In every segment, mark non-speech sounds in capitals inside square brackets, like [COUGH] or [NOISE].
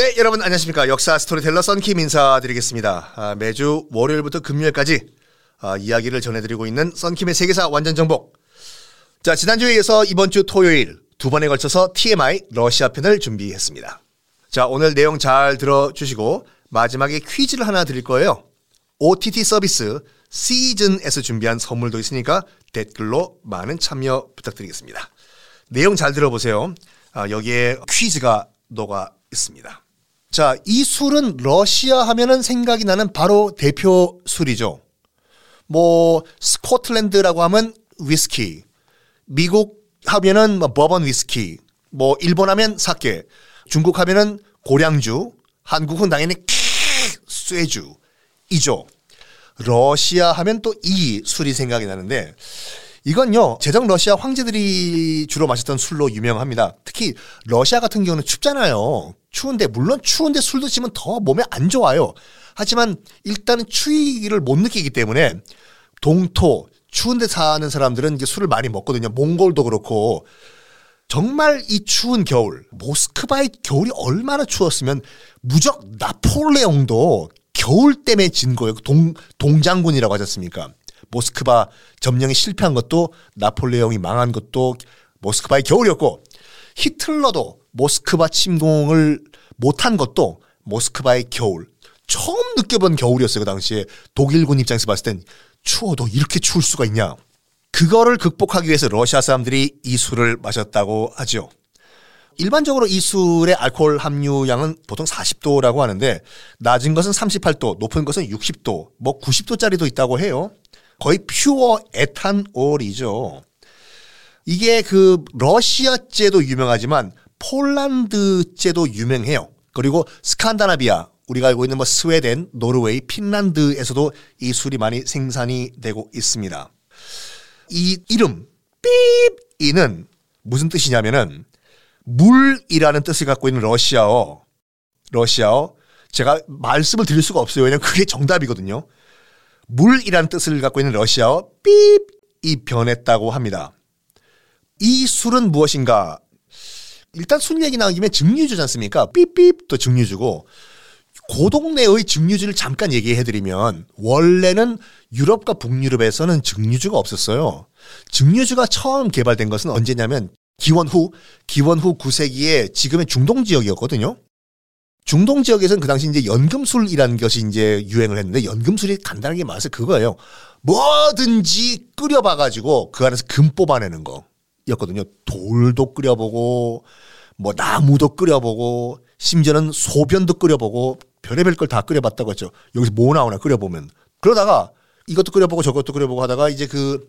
네, 여러분 안녕하십니까. 역사 스토리텔러 썬킴 인사드리겠습니다. 아, 매주 월요일부터 금요일까지 아, 이야기를 전해드리고 있는 썬킴의 세계사 완전 정복. 자, 지난주에 이어서 이번 주 토요일 두 번에 걸쳐서 TMI 러시아 편을 준비했습니다. 자, 오늘 내용 잘 들어주시고 마지막에 퀴즈를 하나 드릴 거예요. OTT 서비스 Seezn에서 준비한 선물도 있으니까 댓글로 많은 참여 부탁드리겠습니다. 내용 잘 들어보세요. 아, 여기에 퀴즈가 녹아 있습니다. 자, 이 술은 러시아 하면은 생각이 나는 바로 대표 술이죠. 뭐 스코틀랜드라고 하면 위스키, 미국 하면은 뭐 버번 위스키, 뭐 일본 하면 사케, 중국 하면은 고량주, 한국은 당연히 [LAUGHS] 쇠주이죠. 러시아 하면 또 이 술이 생각이 나는데 이건요 제정 러시아 황제들이 주로 마셨던 술로 유명합니다. 특히 러시아 같은 경우는 춥잖아요. 추운데 물론 추운데 술 드시면 더 몸에 안 좋아요. 하지만 일단은 추위를 못 느끼기 때문에 동토 추운데 사는 사람들은 이제 술을 많이 먹거든요. 몽골도 그렇고 정말 이 추운 겨울 모스크바의 겨울이 얼마나 추웠으면 무적 나폴레옹도 겨울 때문에 진 거예요. 동, 동장군이라고 하지 않습니까? 모스크바 점령이 실패한 것도 나폴레옹이 망한 것도 모스크바의 겨울이었고 히틀러도 모스크바 침공을 못한 것도 모스크바의 겨울. 처음 느껴본 겨울이었어요. 그 당시에 독일군 입장에서 봤을 땐 추워도 이렇게 추울 수가 있냐. 그거를 극복하기 위해서 러시아 사람들이 이 술을 마셨다고 하죠. 일반적으로 이 술의 알코올 함유량은 보통 40도라고 하는데 낮은 것은 38도, 높은 것은 60도, 뭐 90도짜리도 있다고 해요. 거의 퓨어 에탄올이죠. 이게 그 러시아제도 유명하지만 폴란드제도 유명해요. 그리고 스칸다나비아 우리가 알고 있는 뭐 스웨덴, 노르웨이, 핀란드에서도 이 술이 많이 생산이 되고 있습니다. 이 이름 삐이는 무슨 뜻이냐면은 물이라는 뜻을 갖고 있는 러시아어 러시아어 제가 말씀을 드릴 수가 없어요. 왜냐면 그게 정답이거든요. 물이라는 뜻을 갖고 있는 러시아어 삐이 변했다고 합니다. 이 술은 무엇인가? 일단 술 얘기 나온 김에 증류주지 않습니까? 삐삐또 증류주고 그 동네의 증류주를 잠깐 얘기해드리면 원래는 유럽과 북유럽에서는 증류주가 없었어요. 증류주가 처음 개발된 것은 언제냐면 기원 후 기원 후 9세기에 지금의 중동 지역이었거든요. 중동 지역에서는 그 당시 이제 연금술이라는 것이 이제 유행을 했는데 연금술이 간단하게 말해서 그거예요. 뭐든지 끓여봐가지고 그 안에서 금 뽑아내는 거였거든요. 돌도 끓여보고 뭐 나무도 끓여보고 심지어는 소변도 끓여보고 별의별 걸 다 끓여봤다고 했죠. 여기서 뭐 나오나 끓여보면 그러다가 이것도 끓여보고 저것도 끓여보고 하다가 이제 그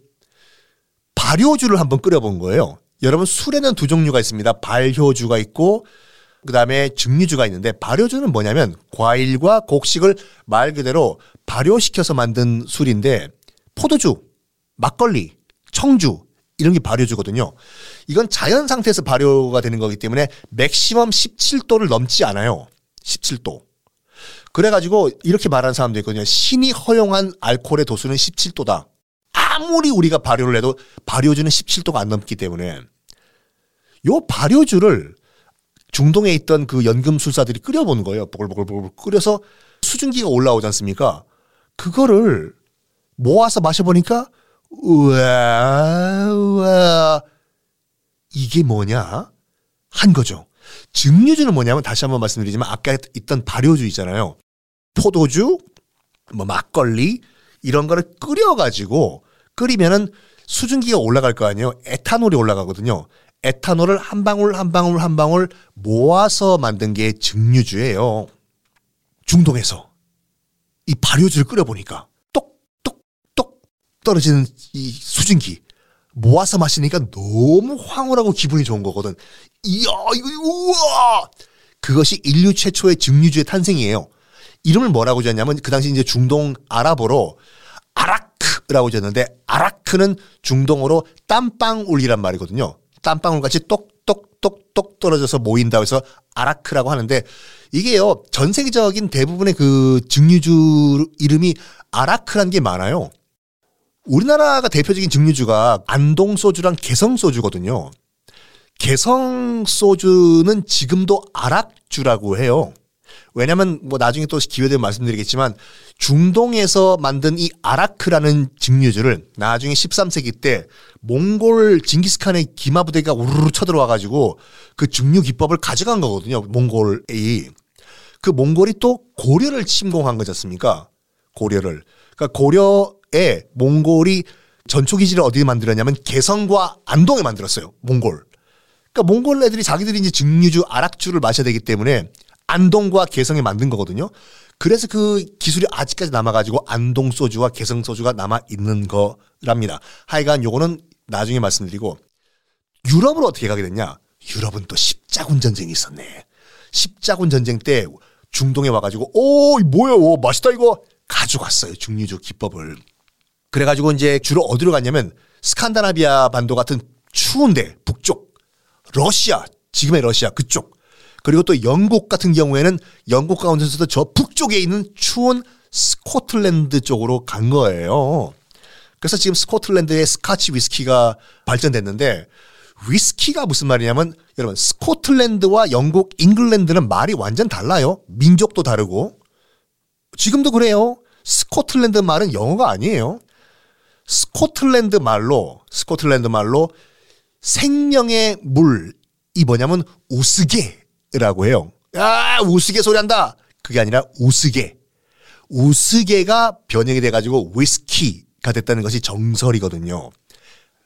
발효주를 한번 끓여본 거예요. 여러분 술에는 두 종류가 있습니다. 발효주가 있고 그 다음에 증류주가 있는데 발효주는 뭐냐면 과일과 곡식을 말 그대로 발효시켜서 만든 술인데 포도주, 막걸리, 청주 이런 게 발효주거든요. 이건 자연 상태에서 발효가 되는 거기 때문에 맥시멈 17도를 넘지 않아요. 17도. 그래가지고 이렇게 말하는 사람도 있거든요. 신이 허용한 알코올의 도수는 17도다. 아무리 우리가 발효를 해도 발효주는 17도가 안 넘기 때문에 요 발효주를 중동에 있던 그 연금 술사들이 끓여보는 거예요. 보글보글보글 끓여서 수증기가 올라오지 않습니까? 그거를 모아서 마셔보니까 우와 우와 이게 뭐냐 한 거죠. 증류주는 뭐냐면 다시 한번 말씀드리지만 아까 있던 발효주 있잖아요. 포도주, 뭐 막걸리 이런 거를 끓여가지고 끓이면은 수증기가 올라갈 거 아니에요. 에탄올이 올라가거든요. 에탄올을 한 방울 한 방울 한 방울 모아서 만든 게 증류주예요. 중동에서 이 발효주를 끓여보니까 똑똑똑 떨어지는 이 수증기 모아서 마시니까 너무 황홀하고 기분이 좋은 거거든. 이야 이거 우와 그것이 인류 최초의 증류주의 탄생이에요. 이름을 뭐라고 지었냐면 그 당시 이제 중동 아랍어로 아라크라고 지었는데 아라크는 중동어로 땀방울이란 말이거든요. 땀방울 같이 똑똑똑똑 떨어져서 모인다고 해서 아라크라고 하는데 이게요 전 세계적인 대부분의 그 증류주 이름이 아라크란 게 많아요. 우리나라가 대표적인 증류주가 안동 소주랑 개성 소주거든요. 개성 소주는 지금도 아락주라고 해요. 왜냐면 뭐 나중에 또 기회 되면 말씀드리겠지만 중동에서 만든 이 아라크라는 증류주를 나중에 13세기 때 몽골 징기스칸의 기마 부대가 우르르 쳐들어와 가지고 그 증류 기법을 가져간 거거든요. 몽골이. 그 몽골이 또 고려를 침공한 거지 않습니까? 고려를. 그러니까 고려에 몽골이 전초 기지를 어디에 만들었냐면 개성과 안동에 만들었어요. 몽골. 그러니까 몽골 애들이 자기들이 이제 증류주, 아락주를 마셔야 되기 때문에 안동과 개성에 만든 거거든요. 그래서 그 기술이 아직까지 남아가지고 안동 소주와 개성 소주가 남아 있는 거랍니다. 하여간 요거는 나중에 말씀드리고 유럽으로 어떻게 가게 됐냐? 유럽은 또 십자군 전쟁이 있었네. 십자군 전쟁 때 중동에 와가지고 오 뭐야, 오 맛있다 이거 가져갔어요 증류주 기법을. 그래가지고 이제 주로 어디로 갔냐면 스칸다나비아 반도 같은 추운데 북쪽 러시아 지금의 러시아 그쪽 그리고 또 영국 같은 경우에는 영국 가운데서도 저 북쪽에 있는 추운 스코틀랜드 쪽으로 간 거예요. 그래서 지금 스코틀랜드의 스카치 위스키가 발전됐는데 위스키가 무슨 말이냐면 여러분 스코틀랜드와 영국, 잉글랜드는 말이 완전 달라요. 민족도 다르고 지금도 그래요. 스코틀랜드 말은 영어가 아니에요. 스코틀랜드 말로 스코틀랜드 말로 생명의 물이 뭐냐면 우스게 라고 해요. 아 우스게 소리 한다. 그게 아니라 우스게. 우스게가 변형이 돼가지고 위스키가 됐다는 것이 정설이거든요.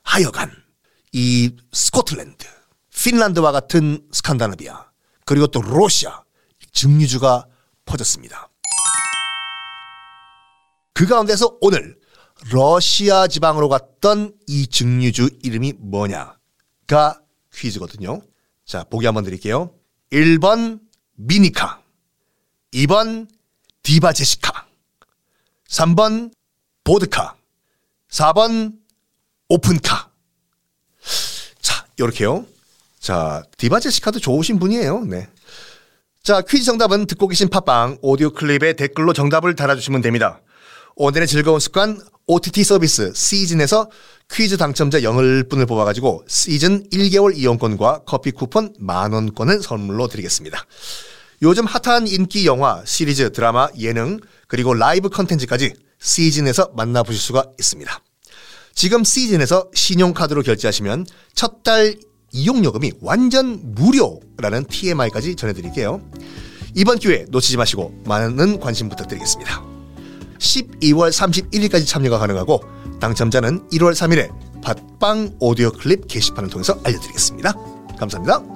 하여간 이 스코틀랜드, 핀란드와 같은 스칸다나비아 그리고 또 러시아 증류주가 퍼졌습니다. 그 가운데서 오늘 러시아 지방으로 갔던 이 증류주 이름이 뭐냐가 퀴즈거든요. 자, 보기 한번 드릴게요. 1번 미니카, 2번 디바 제시카, 3번 보드카, 4번 오픈카. 자, 요렇게요. 자, 디바 제시카도 좋으신 분이에요. 네. 자, 퀴즈 정답은 듣고 계신 팟빵 오디오 클립에 댓글로 정답을 달아주시면 됩니다. 오늘의 즐거운 습관 OTT 서비스 시즌에서 퀴즈 당첨자 0분을 뽑아가지고 시즌 1개월 이용권과 커피 쿠폰 만원권을 선물로 드리겠습니다. 요즘 핫한 인기 영화, 시리즈, 드라마, 예능, 그리고 라이브 컨텐츠까지 시즌에서 만나보실 수가 있습니다. 지금 시즌에서 신용카드로 결제하시면 첫 달 이용요금이 완전 무료라는 TMI까지 전해드릴게요. 이번 기회 놓치지 마시고 많은 관심 부탁드리겠습니다. 12월 31일까지 참여가 가능하고 당첨자는 1월 3일에 팟빵 오디오 클립 게시판을 통해서 알려드리겠습니다. 감사합니다.